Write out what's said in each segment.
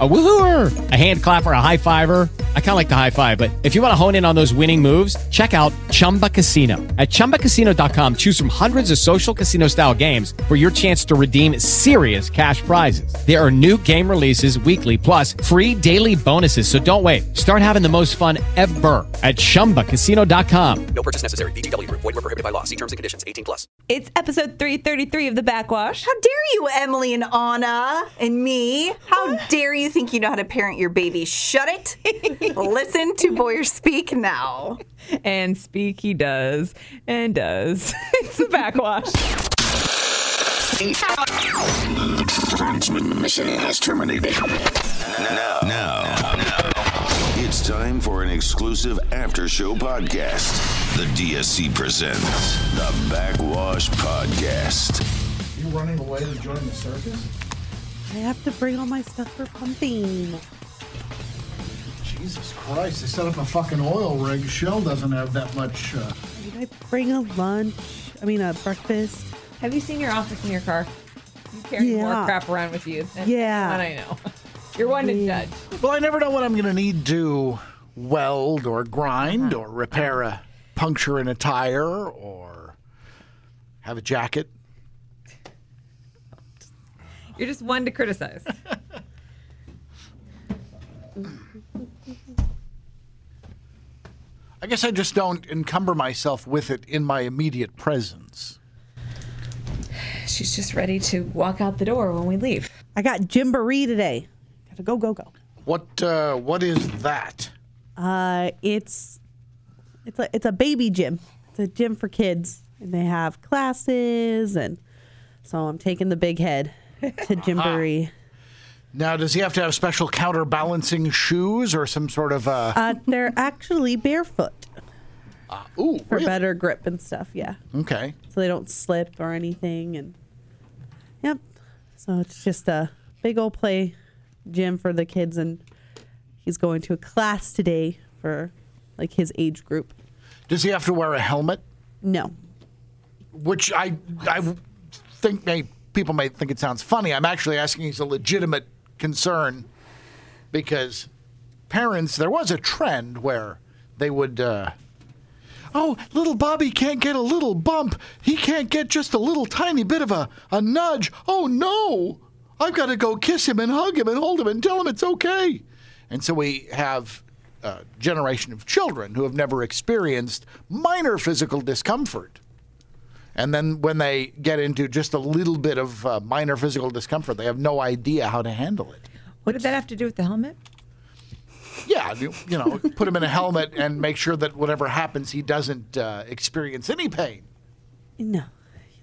A woohooer, a hand clapper, a high fiver. I kind of like the high five, but if you want to hone in on those winning moves, check out Chumba Casino. At ChumbaCasino.com, choose from hundreds of social casino style games for your chance to redeem serious cash prizes. There are new game releases weekly, plus free daily bonuses. So don't wait. Start having the most fun ever at ChumbaCasino.com. No purchase necessary. VGW Group. Void were prohibited by law. See terms and conditions. 18 plus. It's episode 333 of The Backwash. How dare you, Emily and Anna and me? How dare you think you know how to parent your baby? Shut it. Listen to Boyer speak now. And speak he does and does. it's The Backwash. Transmission has terminated. Now, now, now, it's time for an exclusive after show podcast. The DSC presents the Backwash Podcast. You running away to join the circus? I have to bring all my stuff for pumping. Jesus Christ, they set up a fucking oil rig. Shell doesn't have that much. Uh, Did I bring a lunch? I mean, a breakfast? Have you seen your office in your car? You carry more crap around with you. Than Yeah. than I know. You're one to judge. well, I never know what I'm going to need to weld or grind or repair a puncture in a tire or have a jacket. You're just one to criticize. I guess I just don't encumber myself with it in my immediate presence. She's just ready to walk out the door when we leave. I got Gymboree today. Gotta go, go, go. What uh, what is that? Uh, it's it's a it's a baby gym. It's a gym for kids, and they have classes, and so I'm taking the big head to Gymboree. Now, does he have to have special counterbalancing shoes or some sort of uh, Uh, they're actually barefoot ooh, for really? better grip and stuff. Yeah, Okay. so they don't slip or anything. And yep, so it's just a big old play gym for the kids, and he's going to a class today for like his age group. Does he have to wear a helmet? No, which I I think may people may think it sounds funny. I'm actually asking as a legitimate concern because parents there was a trend where they would uh, oh little Bobby can't get a little bump. He can't get just a little tiny bit of a, a nudge. Oh no. I've got to go kiss him and hug him and hold him and tell him it's okay. And so we have a generation of children who have never experienced minor physical discomfort and then when they get into just a little bit of uh, minor physical discomfort, they have no idea how to handle it. What did that have to do with the helmet? Yeah, you, you know, put him in a helmet and make sure that whatever happens, he doesn't uh, experience any pain. no,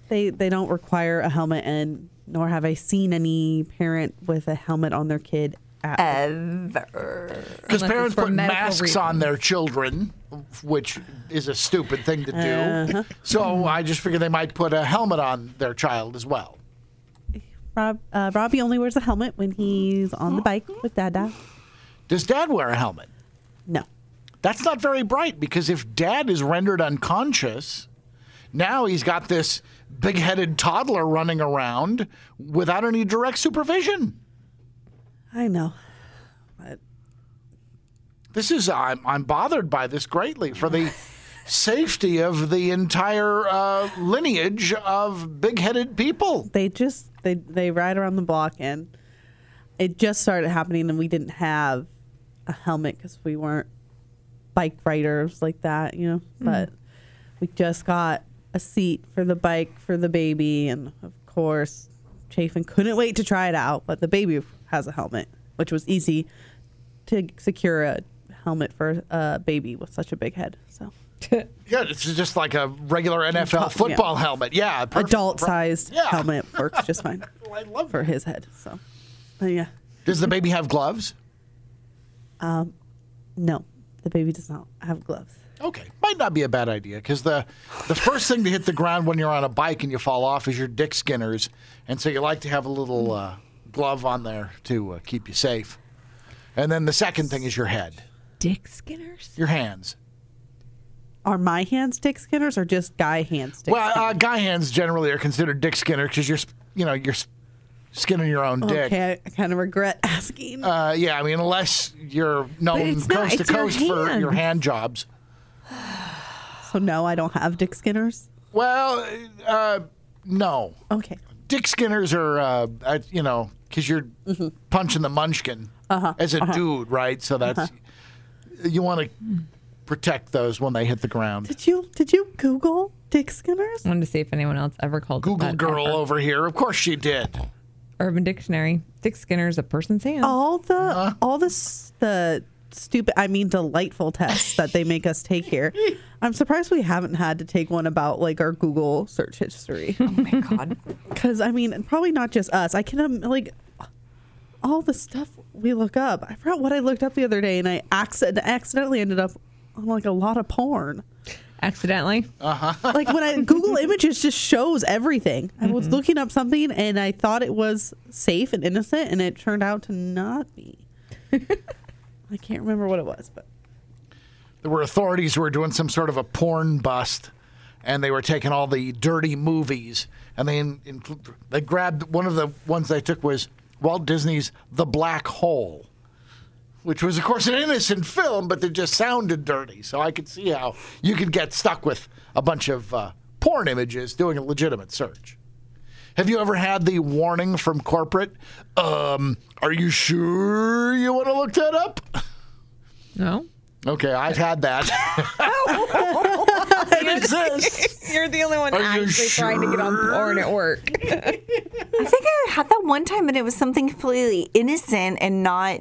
they they don't require a helmet, and nor have I seen any parent with a helmet on their kid. At Ever. Because parents put medical masks on their children, which is a stupid thing to do. Uh-huh. So I just figured they might put a helmet on their child as well. Rob, uh, Robbie only wears a helmet when he's on the bike with Dada. Does dad wear a helmet? No, That's not very bright because if dad is rendered unconscious, now he's got this big headed toddler running around without any direct supervision. I know, This is, I'm, I'm bothered by this greatly for the safety of the entire uh, lineage of big headed people. they just they they ride around the block, and it just started happening, and we didn't have a helmet because we weren't bike riders like that, you know. But we just got a seat for the bike for the baby, and of course, Chafin couldn't wait to try it out. But the baby has a helmet, which was easy to secure a helmet for a baby with such a big head. So Yeah, it's just like a regular NFL Yeah. football helmet. Yeah, adult-sized Yeah. helmet works just fine I love for his head. So, but yeah, Does the baby have gloves? Um, no, the baby does not have gloves. Okay, might not be a bad idea because the the first thing to hit the ground when you're on a bike and you fall off is your dick skinners, and so you like to have a little uh, glove on there to uh, keep you safe. And then the second thing is your head, Dick Skinners? your hands. are my hands dick skinners or just guy hands dick Well, uh, guy hands generally are considered dick skinner because you're, you know, you're skinning your own dick. okay, I, I kind of regret asking. Uh, yeah, I mean, unless you're known it's not, coast to it's your coast for your hand jobs. so no, I don't have dick skinners. Well, uh, no. Okay. Dick skinners are, uh, uh, you know, because you're Mm-hmm. punching the munchkin Uh-huh, as a dude, right? So that's you want to protect those when they hit the ground. Did you did you Google dick skinners? I wanted to see if anyone else ever called Google that girl ever. over here. Of course she did. Urban Dictionary. Dick Skinner is a person's hand. All the Uh-huh. all the the stupid I mean delightful tests that they make us take here. I'm surprised we haven't had to take one about like our Google search history. Oh my god. Because I mean, probably not just us. I can um, like all the stuff we look up. I forgot what I looked up the other day, and I accident- accidentally ended up on like a lot of porn. Accidentally. Uh-huh. Like when I Google Images, just shows everything. I was mm-hmm. looking up something, and I thought it was safe and innocent, and it turned out to not be. I can't remember what it was, but There were authorities who were doing some sort of a porn bust, and they were taking all the dirty movies, and they in, in, they grabbed one of the ones they took was Walt Disney's The Black Hole, which was of course an innocent film, but it just sounded dirty. So I could see how you could get stuck with a bunch of uh, porn images doing a legitimate search. Have you ever had the warning from corporate? Um, are you sure you want to look that up? No. Okay, I've had that. it exists. You're the only one Are you actually trying to get on porn at work. I think I had that one time and it was something completely innocent and not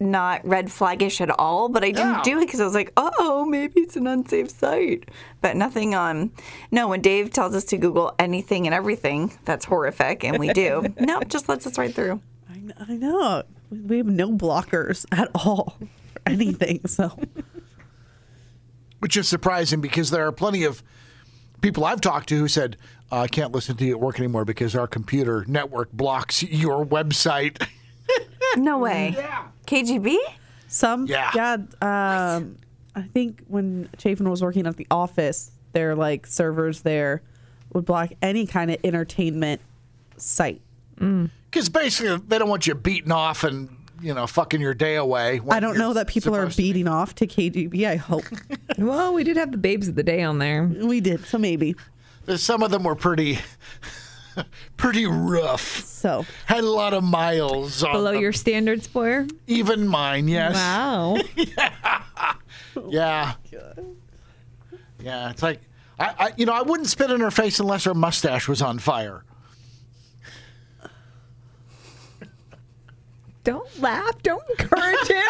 not red flaggish at all, but I didn't Yeah. do it because I was like, "Oh, maybe it's an unsafe site." But nothing on. No, when Dave tells us to Google anything and everything, that's horrific, and we do. no, it just lets us right through. I, I know we have no blockers at all for anything. So Which is surprising because there are plenty of people I've talked to who said, I can't listen to you at work anymore because our computer network blocks your website. No way. Yeah. KGB? some Yeah. yeah. Um, I think when Chafin was working at the office, their like servers there would block any kind of entertainment site. Because basically, they don't want you beating off and, you know, fucking your day away. when I don't you're know that people are supposed to be. beating off to KGB. I hope well, we did have the babes of the day on there. we did. So maybe. Some of them were pretty, pretty rough. So Had a lot of miles on Below them. your standards, Boyer? Even mine, yes. Wow. Yeah. Yeah, it's like I, I, you know, I wouldn't spit in her face unless her mustache was on fire. Don't laugh. Don't encourage him.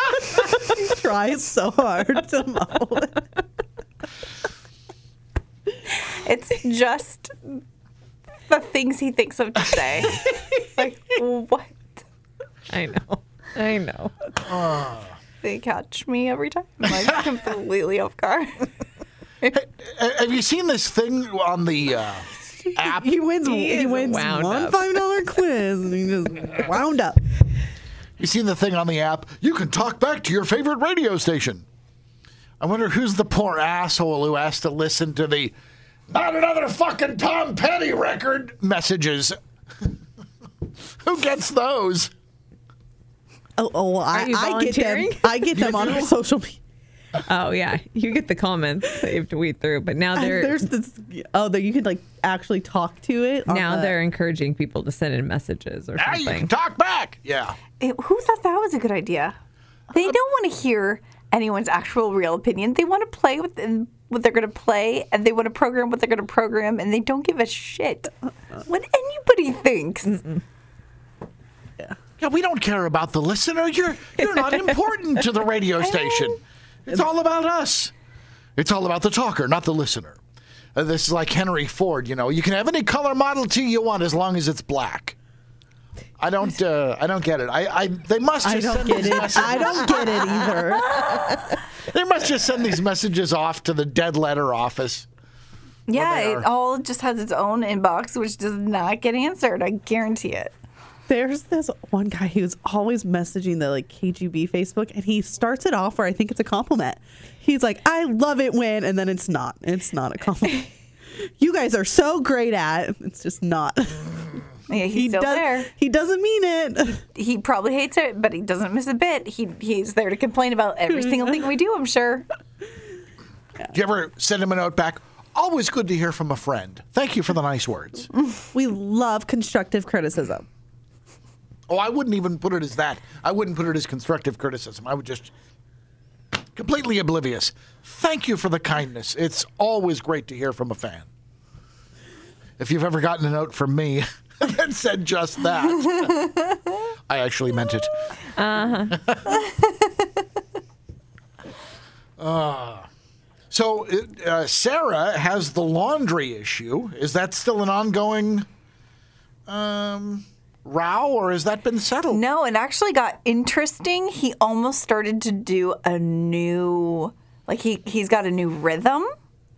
he tries so hard to muffle it. It's just the things he thinks of to say. like, what? I know. I know. They catch me every time. I'm like completely off guard. Have you seen this thing on the uh, app? He wins. He He, wins one up. five dollar quiz, and he just wound up. You seen the thing on the app? You can talk back to your favorite radio station. I wonder who's the poor asshole who has to listen to the not another fucking Tom Petty record messages. who gets those? Oh, oh well, I, I get them. I get them on social media. Oh, yeah. You get the comments that you have to weed through, but now they're There's this. Oh, that you could like actually talk to it. now the- they're encouraging people to send in messages or Now you can talk back. Yeah. It- who thought that was a good idea? They uh, don't want to hear anyone's actual real opinion. They want to play with the- what they're going to play, and they want to program what they're going to program, and they don't give a shit what anybody thinks. Yeah, we don't care about the listener. You're you're not important to the radio station. It's all about us. It's all about the talker, not the listener. Uh, this is like Henry Ford. You know, you can have any color Model T you want as long as it's black. I don't. Uh, I don't get it. I. I they must. Just I don't send get it. I don't get it either. They must just send these messages off to the dead letter office. Yeah, it all just has its own inbox, which does not get answered. I guarantee it. There's this one guy who's always messaging the like KGB Facebook, and he starts it off where I think it's a compliment. He's like, "I love it when," and then it's not. It's not a compliment. you guys are so great at. It's just not. Yeah, he's he still does- there. He doesn't mean it. He probably hates it, but he doesn't miss a bit. He he's there to complain about every single thing we do. I'm sure. Do you ever send him a note back? Always good to hear from a friend. Thank you for the nice words. We love constructive criticism. Oh, I wouldn't even put it as that. I wouldn't put it as constructive criticism. I would just completely oblivious. Thank you for the kindness. It's always great to hear from a fan. If you've ever gotten a note from me that said just that, I actually meant it. Uh-huh. so uh, Sarah has the laundry issue. Is that still an ongoing um, row, or has that been settled? No, it actually got interesting. He almost started to do a new, like he he's got a new rhythm,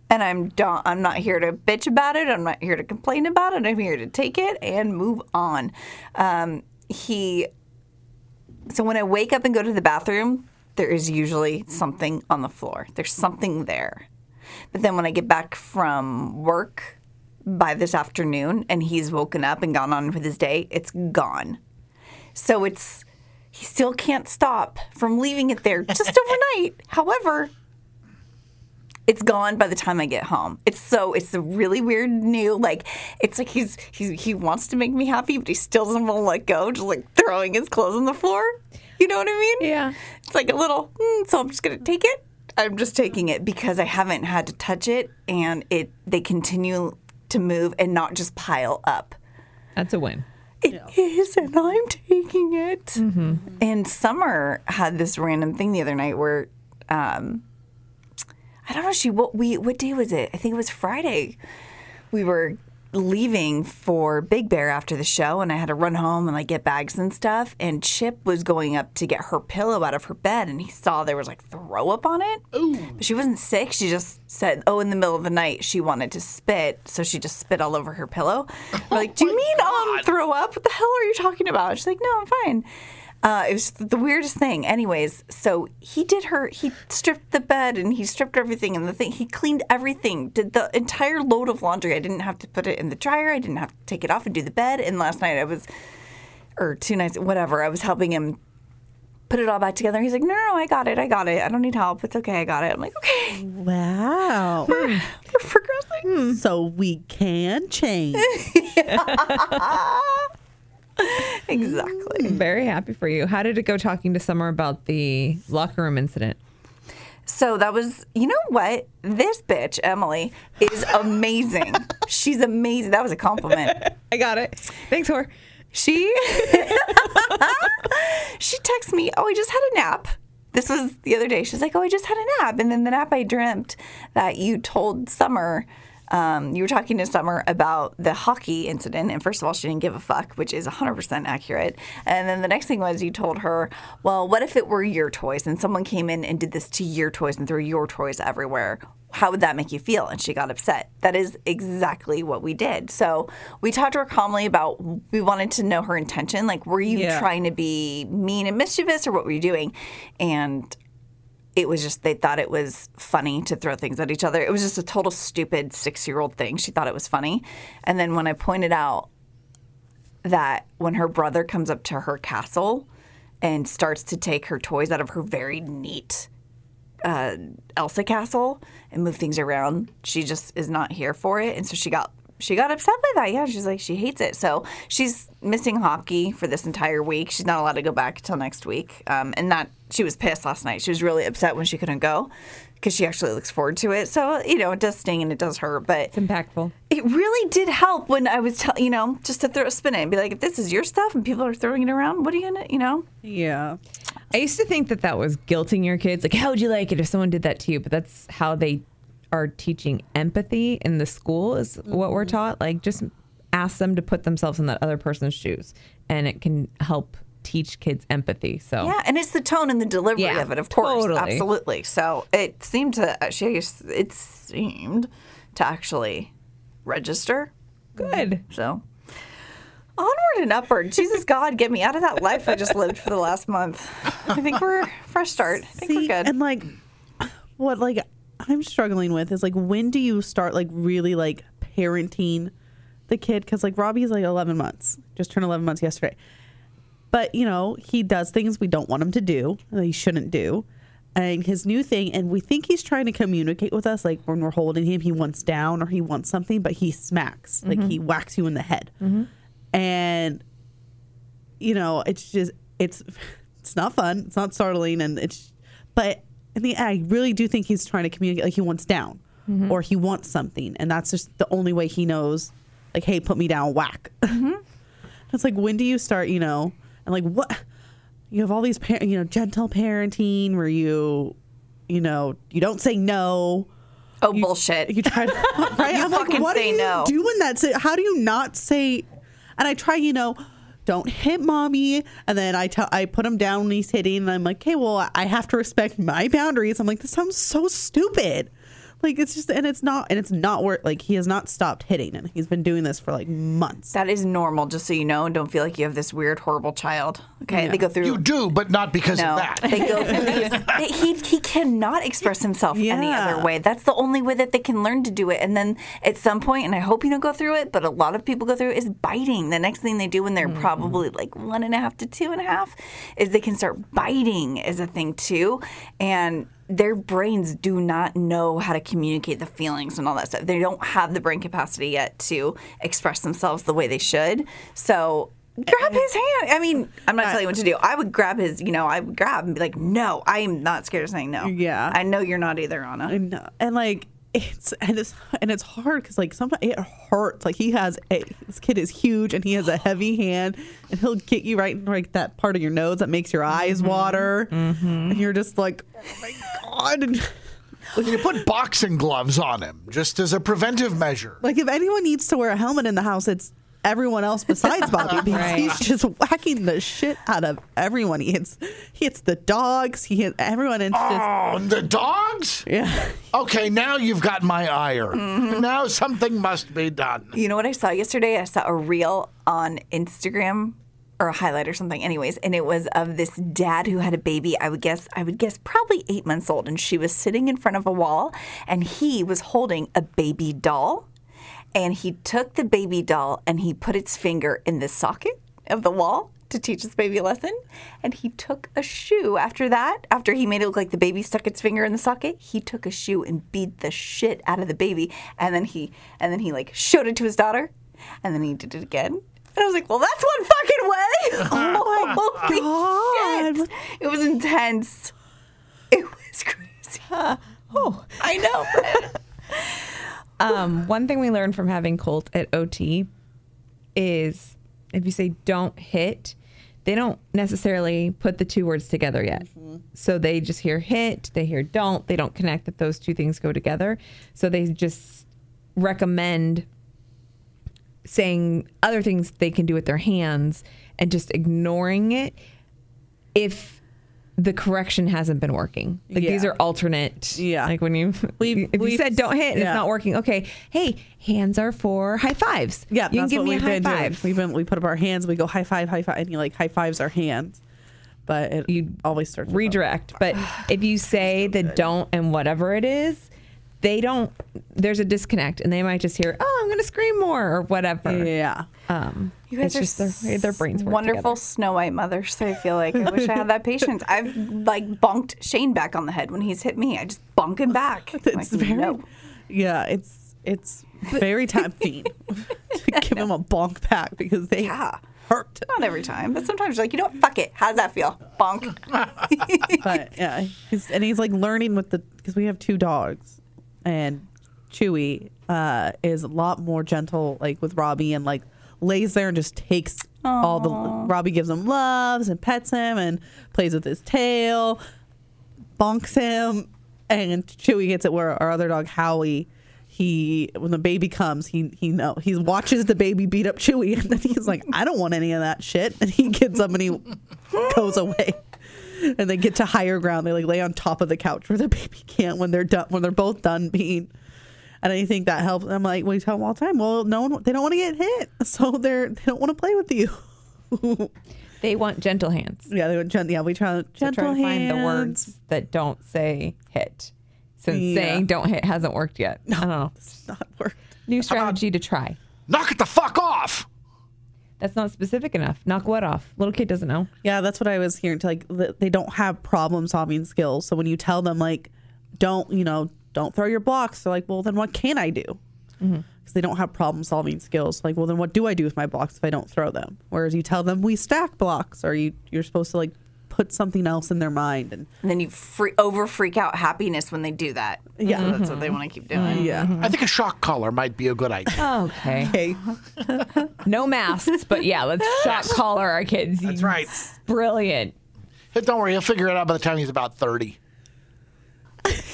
and I'm don't, I'm not here to bitch about it. I'm not here to complain about it. I'm here to take it and move on. Um, he, so when I wake up and go to the bathroom, there is usually something on the floor. There's something there. But then when I get back from work by this afternoon and he's woken up and gone on with his day, it's gone. So it's he still can't stop from leaving it there just overnight. However, it's gone by the time I get home. It's so it's a really weird new like it's like he's he he wants to make me happy, but he still doesn't want to let go, just like throwing his clothes on the floor. You know what I mean? Yeah. It's like a little. "Hmm, so I'm just gonna take it. I'm just taking it because I haven't had to touch it, and it they continue to move and not just pile up. That's a win. It is, and I'm taking it. And Summer had this random thing the other night where, um, I don't know. She what we what day was it? I think it was Friday. We were leaving for Big Bear after the show, and I had to run home and like get bags and stuff. And Chip was going up to get her pillow out of her bed, and he saw there was like throw up on it. But she wasn't sick. She just said, "Oh, in the middle of the night, she wanted to spit, so she just spit all over her pillow." We're like, "Do you mean um throw up? What the hell are you talking about?" She's like, "No, I'm fine." Uh, it was the weirdest thing. Anyways, so he did her. He stripped the bed and he stripped everything and the thing. He cleaned everything. Did the entire load of laundry. I didn't have to put it in the dryer. I didn't have to take it off and do the bed. And last night I was, or two nights, whatever. I was helping him put it all back together. He's like, no, no, no, I got it. I got it. I don't need help. It's okay. I got it. I'm like, okay, Wow. we're progressing. so we can change. Exactly. Very happy for you. How did it go talking to Summer about the locker room incident? So that was, you know what? This bitch, Emily, is amazing. She's amazing. That was a compliment. I got it. Thanks, whore. She she texts me, "Oh, I just had a nap." This was the other day. She's like, "Oh, I just had a nap," and then the nap I dreamt that you told Summer. Um, you were talking to Summer about the hockey incident, and first of all, she didn't give a fuck, which is 100% accurate. And then the next thing was you told her, "Well, what if it were your toys and someone came in and did this to your toys and threw your toys everywhere? How would that make you feel?" And she got upset. That is exactly what we did. So we talked to her calmly about we wanted to know her intention. Like, were you Yeah. trying to be mean and mischievous, or what were you doing? And it was just they thought it was funny to throw things at each other. It was just a total stupid six year old thing. She thought it was funny. And then when I pointed out that when her brother comes up to her castle and starts to take her toys out of her very neat uh, Elsa castle and move things around, she just is not here for it. And so she got she got upset by that. Yeah, she's like she hates it. So she's missing hockey for this entire week. She's not allowed to go back until next week. Um, and that she was pissed last night. She was really upset when she couldn't go because she actually looks forward to it. So you know it does sting and it does hurt, but It's impactful. it really did help when I was telling you know just to throw a spin in and be like, if this is your stuff and people are throwing it around, what are you gonna you know? yeah. I used to think that that was guilting your kids. Like, how would you like it if someone did that to you? But that's how they are teaching empathy in the school, is what we're taught. Like, just ask them to put themselves in that other person's shoes, and it can help teach kids empathy. So, Yeah, and it's the tone and the delivery Yeah, of it, of course, totally. absolutely. So it seemed to uh, she it seemed to actually register. good. So onward onward and upward. Jesus God, get me out of that life I just lived for the last month. I think we're fresh start. I think See, we're good. and like, what like I'm struggling with is like, when do you start like really like parenting the kid? Because like Robbie's like 11 months, just turned 11 months yesterday. But you know, he does things we don't want him to do, he shouldn't do. And his new thing, and we think he's trying to communicate with us, like when we're holding him, he wants down or he wants something, but he smacks, like he mm-hmm. whacks you in the head. Mm-hmm. And you know, it's just it's it's not fun. It's not startling, and it's but in the I really do think he's trying to communicate like he wants down mm-hmm. or he wants something, and that's just the only way he knows. Like, hey, put me down, whack. Mm-hmm. it's like when do you start? You know, and like what you have all these par- you know gentle parenting where you you know you don't say no. oh You- bullshit. You try to right. You I'm like, what say are you no. doing that? So how do you not say? And I try, you know, don't hit mommy. And then I tell, I put him down when he's hitting, and I'm like, okay, well, I have to respect my boundaries. I'm like, this sounds so stupid. Like it's just, and it's not, and it's not work. Like he has not stopped hitting, and he's been doing this for like months. that is normal, just so you know, and don't feel like you have this weird, horrible child. Okay, they go through. You do, but not because no, of that. they go through these. they- he he cannot express himself any other way. That's the only way that they can learn to do it. And then at some point, and I hope you don't go through it, but a lot of people go through it, is biting. The next thing they do when they're mm-hmm. probably like one and a half to two and a half is they can start biting as a thing too, and their brains do not know how to communicate the feelings and all that stuff. They don't have the brain capacity yet to express themselves the way they should. So grab his hand. I mean, I'm not telling you what to do. I would grab his, you know, I would grab and be like, no, I am not scared of saying no. Yeah. I know you're not either, Anna. and and like it's and it's and it's hard because like sometimes it hurts. Like he has a this kid is huge and he has a heavy hand and he'll get you right in like that part of your nose that makes your eyes mm-hmm. water mm-hmm. and you're just like oh my god. And, You put boxing gloves on him just as a preventive measure. like if anyone needs to wear a helmet in the house, it's everyone else besides Bobby because Right. he's just whacking the shit out of everyone. He hits he hits the dogs. He hits everyone and it's just Oh, the dogs? yeah. Okay, now you've got my ire. Mm-hmm. Now something must be done. You know what I saw yesterday? I saw a reel on Instagram or a highlight or something anyways and it was of this dad who had a baby i would guess i would guess probably eight months old and she was sitting in front of a wall and he was holding a baby doll and he took the baby doll and he put its finger in the socket of the wall to teach this baby a lesson and he took a shoe after that after he made it look like the baby stuck its finger in the socket he took a shoe and beat the shit out of the baby and then he and then he like showed it to his daughter and then he did it again and I was like, well, that's one fucking way. Oh my God. shit. It was intense. It was crazy. Oh, I know. um, one thing we learned from having Colt at OT is if you say don't hit, they don't necessarily put the two words together yet. So they just hear hit, they hear don't, they don't connect that those two things go together. So they just recommend saying other things they can do with their hands and just ignoring it if the correction hasn't been working. Like these are alternate. Yeah. Like when you We've- if you said don't hit and yeah. it's not working. Okay. Hey, hands are for high fives. Yeah, you can give me a high doing. five. We've been we put up our hands, we go high five, high five, and he like high fives our hands. But it You always starts with redirect. But if you say the don't and whatever it is, they don't. There's a disconnect, and they might just hear, "Oh, I'm going to scream more" or whatever. Yeah. Um, You guys it's are just their, their brains work wonderful together. Snow White mothers. So I feel like I wish I had that patience. I've like bonked Shane back on the head when he's hit me. I just bonk him back. It's Like, very no. Yeah, it's it's very tempting to give him a bonk back because they Yeah. hurt. Not every time, but sometimes you're like, you know what? Fuck it. How does that feel? Bonk. But yeah, he's, and he's like learning with the because we have two dogs, and Chewy uh, is a lot more gentle like with Robbie and like lays there and just takes all the Robbie gives him loves and pets him and plays with his tail, bonks him, and Chewy gets it where our other dog Howie. He when the baby comes, he he know he watches the baby beat up Chewy, and then he's like, I don't want any of that shit, and he gets up and he goes away and they get to higher ground. They like lay on top of the couch where the baby can't when they're done when they're both done being. And I think that helps. I'm like, we tell them all the time. Well, no one they don't want to get hit, so they're they don't want to play with you. They want gentle hands. Yeah, they would. Gen- yeah, we try So gentle try to find the words that don't say hit. Since Yeah. saying don't hit hasn't worked yet. I don't know. It's not work. New strategy to try. Knock it the fuck off. That's not specific enough. Knock what off? Little kid doesn't know. Yeah, that's what I was hearing. To like, they don't have problem solving skills. So when you tell them like, don't you know, don't throw your blocks, they're like, well, then what can I do? Mm-hmm. Because they don't have problem solving skills. Like, well, then what do I do with my blocks if I don't throw them? Whereas you tell them we stack blocks, or you you're supposed to like put something else in their mind and And then you free, over freak out happiness when they do that. Yeah. So that's what they mm-hmm. want to keep doing. Mm-hmm. yeah. I think a shock collar might be a good idea. Okay. Okay. no masks, but yeah, let's shock collar our kids. That's right. Brilliant. Hey, Don't worry, he'll figure it out by the time he's about 30.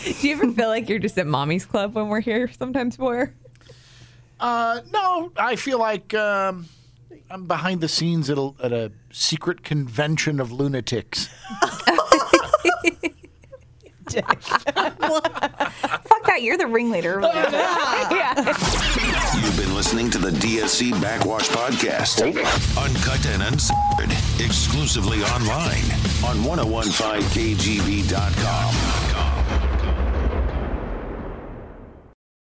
Do you ever feel like you're just at mommy's club when we're here sometimes, Boyer? Uh, no, I feel like um, I'm behind the scenes at a, at a secret convention of lunatics. Fuck that. You're the ringleader. over yeah. You've been listening to the DSC Backwash Podcast. Uncut and uncensored. Exclusively online on 1015kgb.com.